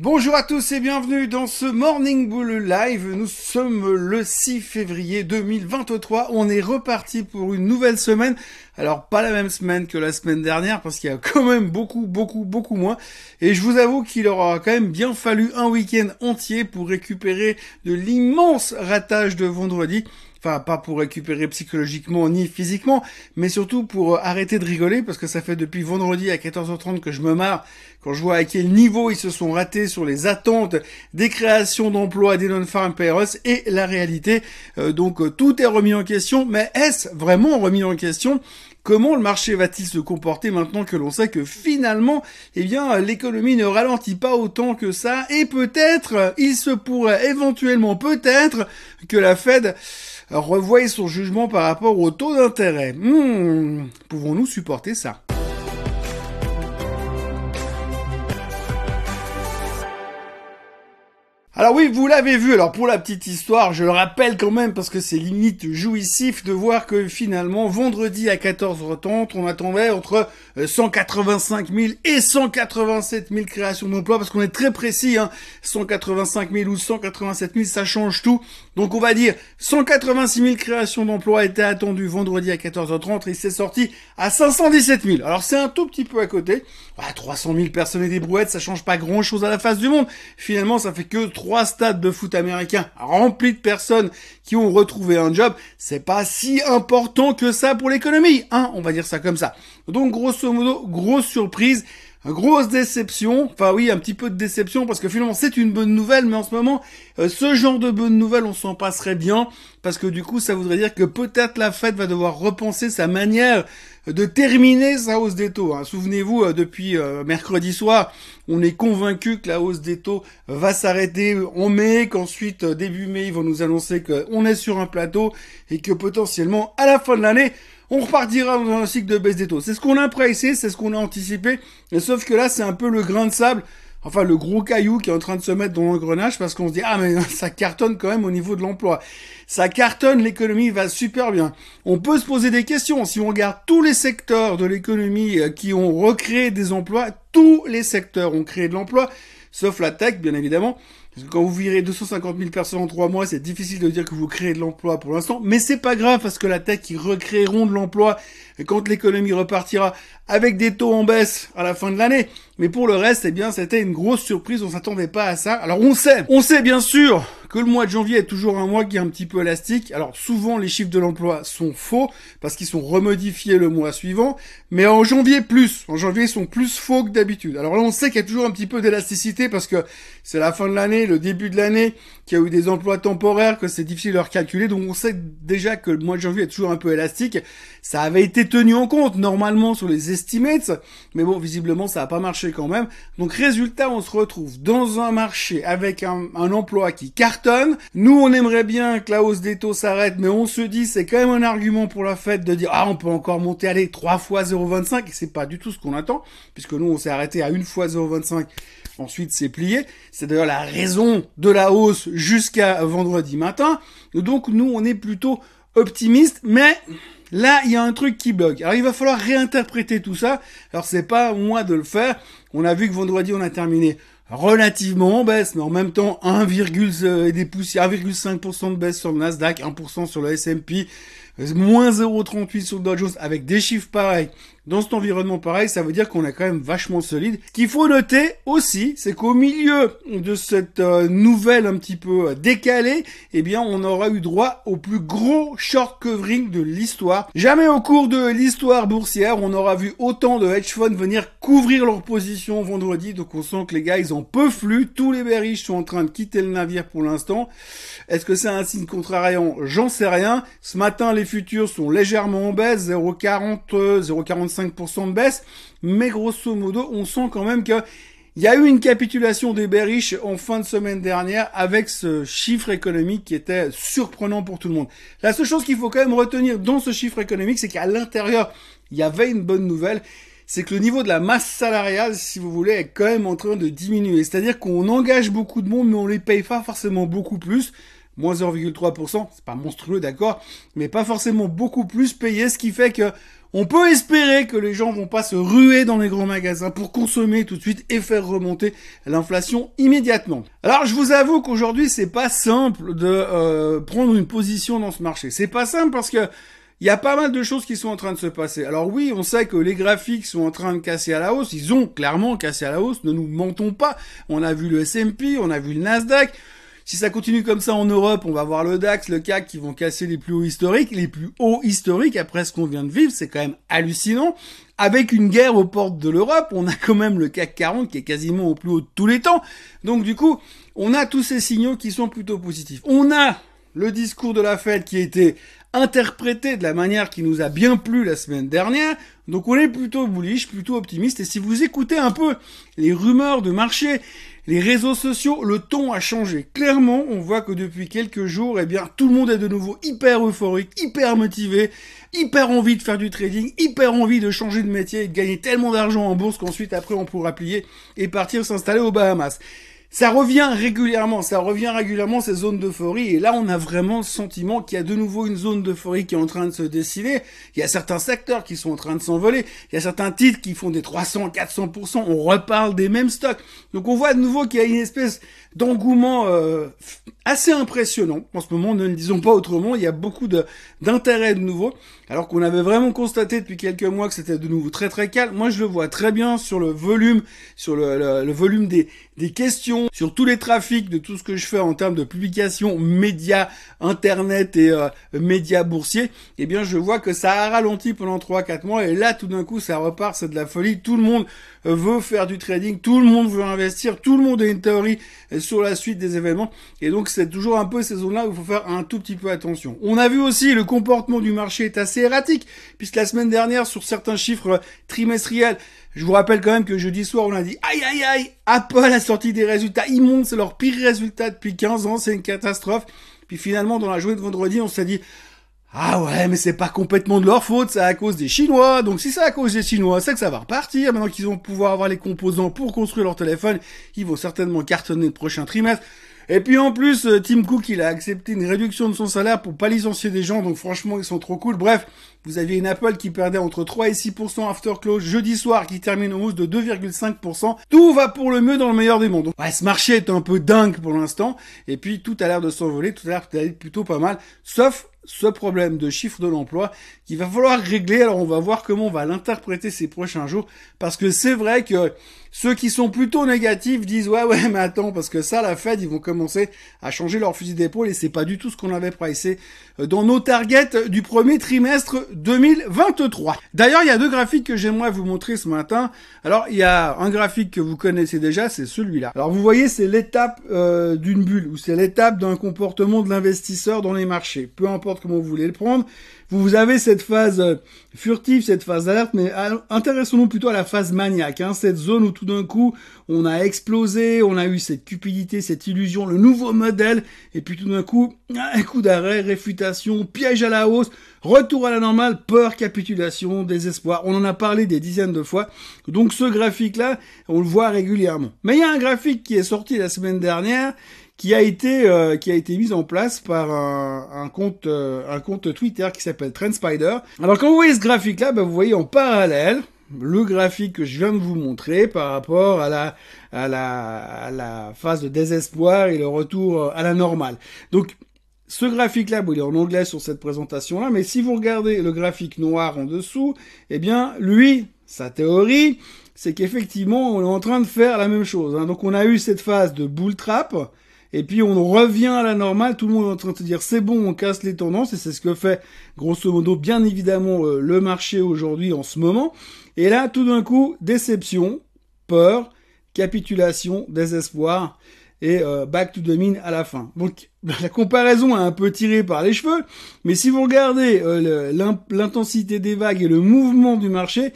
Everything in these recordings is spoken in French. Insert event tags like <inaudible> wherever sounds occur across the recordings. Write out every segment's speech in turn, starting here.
Bonjour à tous et bienvenue dans ce Morning Bull Live. Nous sommes le 6 février 2023. On est reparti pour une nouvelle semaine. Alors pas la même semaine que la semaine dernière parce qu'il y a quand même beaucoup, beaucoup, beaucoup moins. Et je vous avoue qu'il aura quand même bien fallu un week-end entier pour récupérer de l'immense ratage de vendredi. Enfin, pas pour récupérer psychologiquement ni physiquement, mais surtout pour euh, arrêter de rigoler parce que ça fait depuis vendredi à 14h30 que je me marre quand je vois à quel niveau ils se sont ratés sur les attentes des créations d'emplois des non-farm payers et la réalité. Euh, donc euh, tout est remis en question, mais est-ce vraiment remis en question? Comment le marché va-t-il se comporter maintenant que l'on sait que finalement, eh bien, l'économie ne ralentit pas autant que ça et peut-être, il se pourrait éventuellement peut-être que la Fed revoie son jugement par rapport au taux d'intérêt. Hmm, pouvons-nous supporter ça? Alors oui, vous l'avez vu, alors pour la petite histoire, je le rappelle quand même parce que c'est limite jouissif de voir que finalement, vendredi à 14h30, on attendait entre 185 euh, 000 et 187 000 créations d'emplois parce qu'on est très précis, hein, 185 000 ou 187 000, ça change tout. Donc on va dire 186 000 créations d'emplois étaient attendues vendredi à 14h30 et c'est sorti à 517 000. Alors c'est un tout petit peu à côté. 300 000 personnes et des brouettes, ça change pas grand chose à la face du monde. Finalement, ça fait que 3 trois stades de foot américain remplis de personnes qui ont retrouvé un job, c'est pas si important que ça pour l'économie, hein, on va dire ça comme ça. Donc grosso modo, grosse surprise, grosse déception, enfin oui, un petit peu de déception parce que finalement c'est une bonne nouvelle, mais en ce moment, euh, ce genre de bonne nouvelle, on s'en passerait bien parce que du coup, ça voudrait dire que peut-être la Fed va devoir repenser sa manière de terminer sa hausse des taux. Hein. Souvenez-vous, euh, depuis euh, mercredi soir, on est convaincu que la hausse des taux va s'arrêter en mai, qu'ensuite, début mai, ils vont nous annoncer qu'on est sur un plateau et que potentiellement, à la fin de l'année, on repartira dans un cycle de baisse des taux. C'est ce qu'on a pressé, c'est ce qu'on a anticipé, sauf que là, c'est un peu le grain de sable, enfin le gros caillou qui est en train de se mettre dans l'engrenage parce qu'on se dit, ah mais <laughs> ça cartonne quand même au niveau de l'emploi. Ça cartonne, l'économie va super bien. On peut se poser des questions. Si on regarde tous les secteurs de l'économie euh, qui ont recréé des emplois, tous les secteurs ont créé de l'emploi, sauf la tech, bien évidemment. Quand vous virez 250 000 personnes en trois mois, c'est difficile de dire que vous créez de l'emploi pour l'instant, mais c'est pas grave parce que la tech, ils recréeront de l'emploi quand l'économie repartira avec des taux en baisse à la fin de l'année. Mais pour le reste, eh bien, c'était une grosse surprise, on s'attendait pas à ça. Alors on sait, on sait bien sûr que le mois de janvier est toujours un mois qui est un petit peu élastique. Alors souvent les chiffres de l'emploi sont faux parce qu'ils sont remodifiés le mois suivant, mais en janvier plus. En janvier ils sont plus faux que d'habitude. Alors là on sait qu'il y a toujours un petit peu d'élasticité parce que c'est la fin de l'année, le début de l'année, qu'il y a eu des emplois temporaires, que c'est difficile de recalculer. Donc on sait déjà que le mois de janvier est toujours un peu élastique. Ça avait été tenu en compte normalement sur les estimates, mais bon visiblement ça n'a pas marché quand même. Donc résultat on se retrouve dans un marché avec un, un emploi qui carte nous, on aimerait bien que la hausse des taux s'arrête, mais on se dit, c'est quand même un argument pour la fête de dire, ah, on peut encore monter, aller trois fois 0,25, et c'est pas du tout ce qu'on attend, puisque nous, on s'est arrêté à une fois 0,25. Ensuite, c'est plié. C'est d'ailleurs la raison de la hausse jusqu'à vendredi matin. Donc, nous, on est plutôt optimiste, mais là, il y a un truc qui bloque. Alors, il va falloir réinterpréter tout ça. Alors, c'est pas moi de le faire. On a vu que vendredi, on a terminé relativement en baisse, mais en même temps 1, euh, des poussières, 1,5% de baisse sur le Nasdaq, 1% sur le S&P, moins 0,38 sur le Dow Jones avec des chiffres pareils dans cet environnement pareil, ça veut dire qu'on est quand même vachement solide. Ce qu'il faut noter aussi, c'est qu'au milieu de cette euh, nouvelle un petit peu euh, décalée, eh bien, on aura eu droit au plus gros short covering de l'histoire. Jamais au cours de l'histoire boursière, on aura vu autant de hedge funds venir couvrir leur position vendredi. Donc, on sent que les gars, ils en peuvent plus. Tous les bearish sont en train de quitter le navire pour l'instant. Est-ce que c'est un signe contrariant? J'en sais rien. Ce matin, les futurs sont légèrement en baisse, 0,40, 0,45 5% de baisse, mais grosso modo, on sent quand même que il y a eu une capitulation des bearish en fin de semaine dernière avec ce chiffre économique qui était surprenant pour tout le monde. La seule chose qu'il faut quand même retenir dans ce chiffre économique, c'est qu'à l'intérieur, il y avait une bonne nouvelle c'est que le niveau de la masse salariale, si vous voulez, est quand même en train de diminuer. C'est-à-dire qu'on engage beaucoup de monde, mais on les paye pas forcément beaucoup plus. moins 0,3%, c'est pas monstrueux, d'accord, mais pas forcément beaucoup plus payé, ce qui fait que on peut espérer que les gens vont pas se ruer dans les grands magasins pour consommer tout de suite et faire remonter l'inflation immédiatement. Alors je vous avoue qu'aujourd'hui c'est pas simple de euh, prendre une position dans ce marché. C'est pas simple parce que il y a pas mal de choses qui sont en train de se passer. Alors oui, on sait que les graphiques sont en train de casser à la hausse. Ils ont clairement cassé à la hausse. Ne nous mentons pas. On a vu le S&P, on a vu le Nasdaq. Si ça continue comme ça en Europe, on va voir le DAX, le CAC qui vont casser les plus hauts historiques, les plus hauts historiques après ce qu'on vient de vivre, c'est quand même hallucinant. Avec une guerre aux portes de l'Europe, on a quand même le CAC 40 qui est quasiment au plus haut de tous les temps. Donc du coup, on a tous ces signaux qui sont plutôt positifs. On a le discours de la Fed qui a été interprété de la manière qui nous a bien plu la semaine dernière. Donc on est plutôt bullish, plutôt optimiste. Et si vous écoutez un peu les rumeurs de marché, les réseaux sociaux, le ton a changé. Clairement, on voit que depuis quelques jours, eh bien, tout le monde est de nouveau hyper euphorique, hyper motivé, hyper envie de faire du trading, hyper envie de changer de métier et de gagner tellement d'argent en bourse qu'ensuite après on pourra plier et partir s'installer aux Bahamas ça revient régulièrement, ça revient régulièrement ces zones d'euphorie. Et là, on a vraiment le sentiment qu'il y a de nouveau une zone d'euphorie qui est en train de se dessiner. Il y a certains secteurs qui sont en train de s'envoler. Il y a certains titres qui font des 300, 400%. On reparle des mêmes stocks. Donc on voit de nouveau qu'il y a une espèce d'engouement euh, assez impressionnant. En ce moment, ne le disons pas autrement, il y a beaucoup d'intérêt de, nouveau. Alors qu'on avait vraiment constaté depuis quelques mois que c'était de nouveau très très calme. Moi, je le vois très bien sur le volume, sur le, le volume des, des questions sur tous les trafics de tout ce que je fais en termes de publications, médias, internet et euh, médias boursiers, eh bien je vois que ça a ralenti pendant 3-4 mois et là tout d'un coup ça repart, c'est de la folie, tout le monde veut faire du trading, tout le monde veut investir, tout le monde a une théorie sur la suite des événements et donc c'est toujours un peu ces zones-là où il faut faire un tout petit peu attention. On a vu aussi le comportement du marché est assez erratique puisque la semaine dernière sur certains chiffres trimestriels je vous rappelle quand même que jeudi soir, on a dit aïe aïe aïe, Apple a sorti des résultats immondes, c'est leur pire résultat depuis 15 ans, c'est une catastrophe. Puis finalement, dans la journée de vendredi, on s'est dit ah ouais, mais c'est pas complètement de leur faute, c'est à cause des Chinois. Donc si c'est à cause des Chinois, c'est que ça va repartir. Maintenant qu'ils vont pouvoir avoir les composants pour construire leur téléphone, ils vont certainement cartonner le prochain trimestre. Et puis en plus, euh, Tim Cook, il a accepté une réduction de son salaire pour pas licencier des gens, donc franchement, ils sont trop cool. Bref, vous aviez une Apple qui perdait entre 3 et 6% after close jeudi soir, qui termine en hausse de 2,5%. Tout va pour le mieux dans le meilleur des mondes. Ouais, ce marché est un peu dingue pour l'instant, et puis tout a l'air de s'envoler, tout a l'air plutôt pas mal, sauf ce problème de chiffre de l'emploi qu'il va falloir régler. Alors on va voir comment on va l'interpréter ces prochains jours parce que c'est vrai que ceux qui sont plutôt négatifs disent ouais ouais mais attends parce que ça la Fed ils vont commencer à changer leur fusil d'épaule et c'est pas du tout ce qu'on avait pricé euh, dans nos targets du premier trimestre 2023. D'ailleurs, il y a deux graphiques que j'aimerais vous montrer ce matin. Alors, il y a un graphique que vous connaissez déjà, c'est celui-là. Alors, vous voyez, c'est l'étape euh, d'une bulle ou c'est l'étape d'un comportement de l'investisseur dans les marchés. Peu importe comment vous voulez le prendre vous avez cette phase euh, furtive, cette phase d'alerte, mais intéressons-nous plutôt à la phase maniaque, hein, cette zone où tout d'un coup on a explosé, on a eu cette cupidité, cette illusion, le nouveau modèle, et puis tout d'un coup un coup d'arrêt, réfutation, piège à la hausse, retour à la normale, peur, capitulation, désespoir. On en a parlé des dizaines de fois. Donc ce graphique-là, on le voit régulièrement. Mais il y a un graphique qui est sorti la semaine dernière qui a été euh, qui a été mise en place par un, un compte euh, un compte Twitter qui s'appelle Trendspider. Alors quand vous voyez ce graphique là, ben, vous voyez en parallèle le graphique que je viens de vous montrer par rapport à la à la à la phase de désespoir et le retour euh, à la normale. Donc ce graphique-là, bon, il est en anglais sur cette présentation-là, mais si vous regardez le graphique noir en dessous, eh bien, lui, sa théorie, c'est qu'effectivement, on est en train de faire la même chose. Hein. Donc, on a eu cette phase de bull trap, et puis on revient à la normale, tout le monde est en train de dire c'est bon, on casse les tendances, et c'est ce que fait grosso modo bien évidemment euh, le marché aujourd'hui en ce moment. Et là, tout d'un coup, déception, peur, capitulation, désespoir et euh, back to the mean à la fin. Donc <laughs> la comparaison est un peu tirée par les cheveux, mais si vous regardez euh, l'intensité des vagues et le mouvement du marché,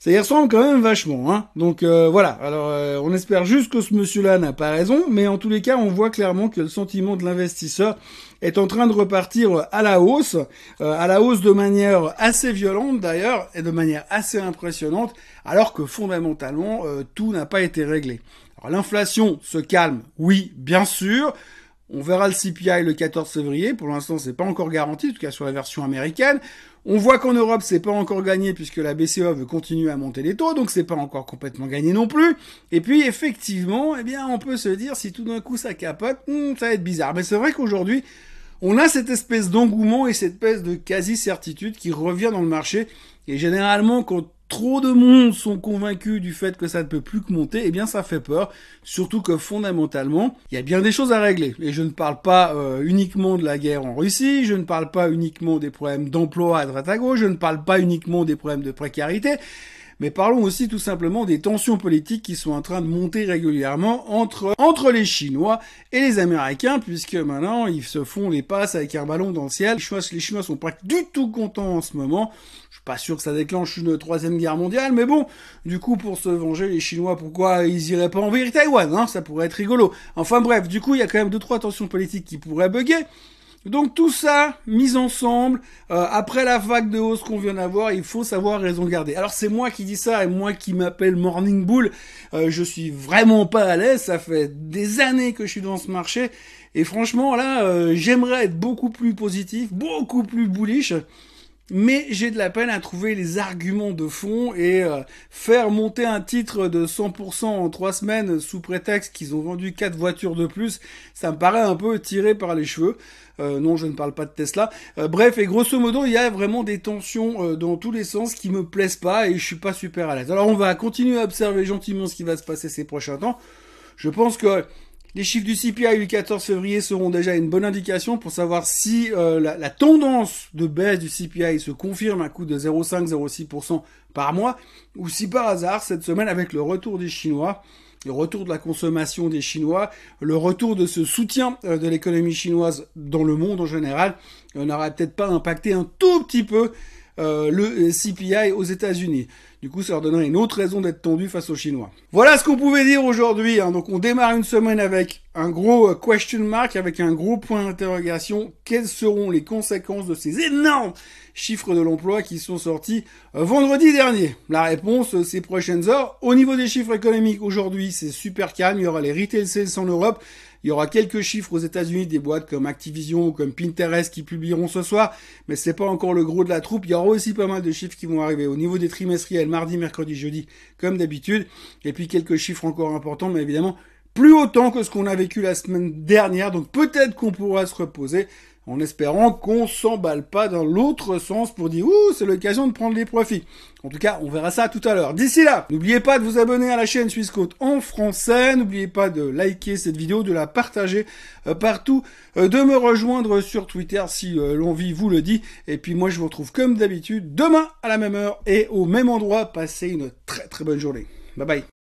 ça y ressemble quand même vachement. Hein Donc euh, voilà, alors euh, on espère juste que ce monsieur-là n'a pas raison, mais en tous les cas, on voit clairement que le sentiment de l'investisseur est en train de repartir à la hausse, euh, à la hausse de manière assez violente d'ailleurs, et de manière assez impressionnante, alors que fondamentalement, tout n'a pas été réglé. L'inflation se calme, oui, bien sûr. On verra le CPI le 14 février. Pour l'instant, c'est pas encore garanti, en tout cas sur la version américaine. On voit qu'en Europe, c'est pas encore gagné puisque la BCE veut continuer à monter les taux, donc c'est pas encore complètement gagné non plus. Et puis, effectivement, eh bien, on peut se dire, si tout d'un coup ça capote, hmm, ça va être bizarre. Mais c'est vrai qu'aujourd'hui, on a cette espèce d'engouement et cette espèce de quasi-certitude qui revient dans le marché. Et généralement, quand trop de monde sont convaincus du fait que ça ne peut plus que monter, eh bien ça fait peur. Surtout que fondamentalement, il y a bien des choses à régler. Et je ne parle pas euh, uniquement de la guerre en Russie, je ne parle pas uniquement des problèmes d'emploi à droite à gauche, je ne parle pas uniquement des problèmes de précarité. Mais parlons aussi tout simplement des tensions politiques qui sont en train de monter régulièrement entre, entre les Chinois et les Américains, puisque maintenant ils se font les passes avec un ballon dans le ciel. Les Chinois, les sont pas du tout contents en ce moment. Je suis pas sûr que ça déclenche une troisième guerre mondiale, mais bon, du coup, pour se venger, les Chinois, pourquoi ils iraient pas envahir Taïwan, hein? Ça pourrait être rigolo. Enfin bref, du coup, il y a quand même deux, trois tensions politiques qui pourraient bugger. Donc tout ça, mis ensemble, euh, après la vague de hausse qu'on vient d'avoir, il faut savoir raison garder. Alors c'est moi qui dis ça, et moi qui m'appelle Morning Bull, euh, je suis vraiment pas à l'aise, ça fait des années que je suis dans ce marché, et franchement là, euh, j'aimerais être beaucoup plus positif, beaucoup plus bullish, mais j'ai de la peine à trouver les arguments de fond et faire monter un titre de 100% en trois semaines sous prétexte qu'ils ont vendu quatre voitures de plus, ça me paraît un peu tiré par les cheveux. Euh, non, je ne parle pas de Tesla. Euh, bref, et grosso modo, il y a vraiment des tensions euh, dans tous les sens qui me plaisent pas et je suis pas super à l'aise. Alors on va continuer à observer gentiment ce qui va se passer ces prochains temps. Je pense que les chiffres du CPI du 14 février seront déjà une bonne indication pour savoir si la, la, tendance de baisse du CPI se confirme à coup de 0,5-0,6% par mois, ou si par hasard, cette semaine, avec le retour des Chinois, le retour de la consommation des Chinois, le retour de ce soutien euh, de l'économie chinoise dans le monde en général, n'aura peut-être pas impacté un tout petit peu euh, le CPI aux États-Unis. Du coup, ça leur donnerait une autre raison d'être tendu face aux Chinois. Voilà ce qu'on pouvait dire aujourd'hui. Hein. Donc, on démarre une semaine avec un gros euh, question mark, avec un gros point d'interrogation. Quelles seront les conséquences de ces énormes chiffres de l'emploi qui sont sortis euh, vendredi dernier? La réponse, ces prochaines heures. Au niveau des chiffres économiques, aujourd'hui, c'est super calme. Il y aura les retail sales en Europe. Il y aura quelques chiffres aux États-Unis des boîtes comme Activision ou comme Pinterest qui publieront ce soir, mais c'est pas encore le gros de la troupe. Il y aura aussi pas mal de chiffres qui vont arriver au niveau des trimestriels mardi, mercredi, jeudi, comme d'habitude. Et puis quelques chiffres encore importants, mais évidemment plus autant que ce qu'on a vécu la semaine dernière. Donc peut-être qu'on pourra se reposer en espérant qu'on s'emballe pas dans l'autre sens pour dire ouh c'est l'occasion de prendre les profits. En tout cas, on verra ça tout à l'heure. D'ici là, n'oubliez pas de vous abonner à la chaîne Suisse en français, n'oubliez pas de liker cette vidéo, de la partager euh, partout, euh, de me rejoindre sur Twitter si euh, l'envie vous le dit. Et puis moi je vous retrouve comme d'habitude demain à la même heure et au même endroit. Passez une très très bonne journée. Bye bye.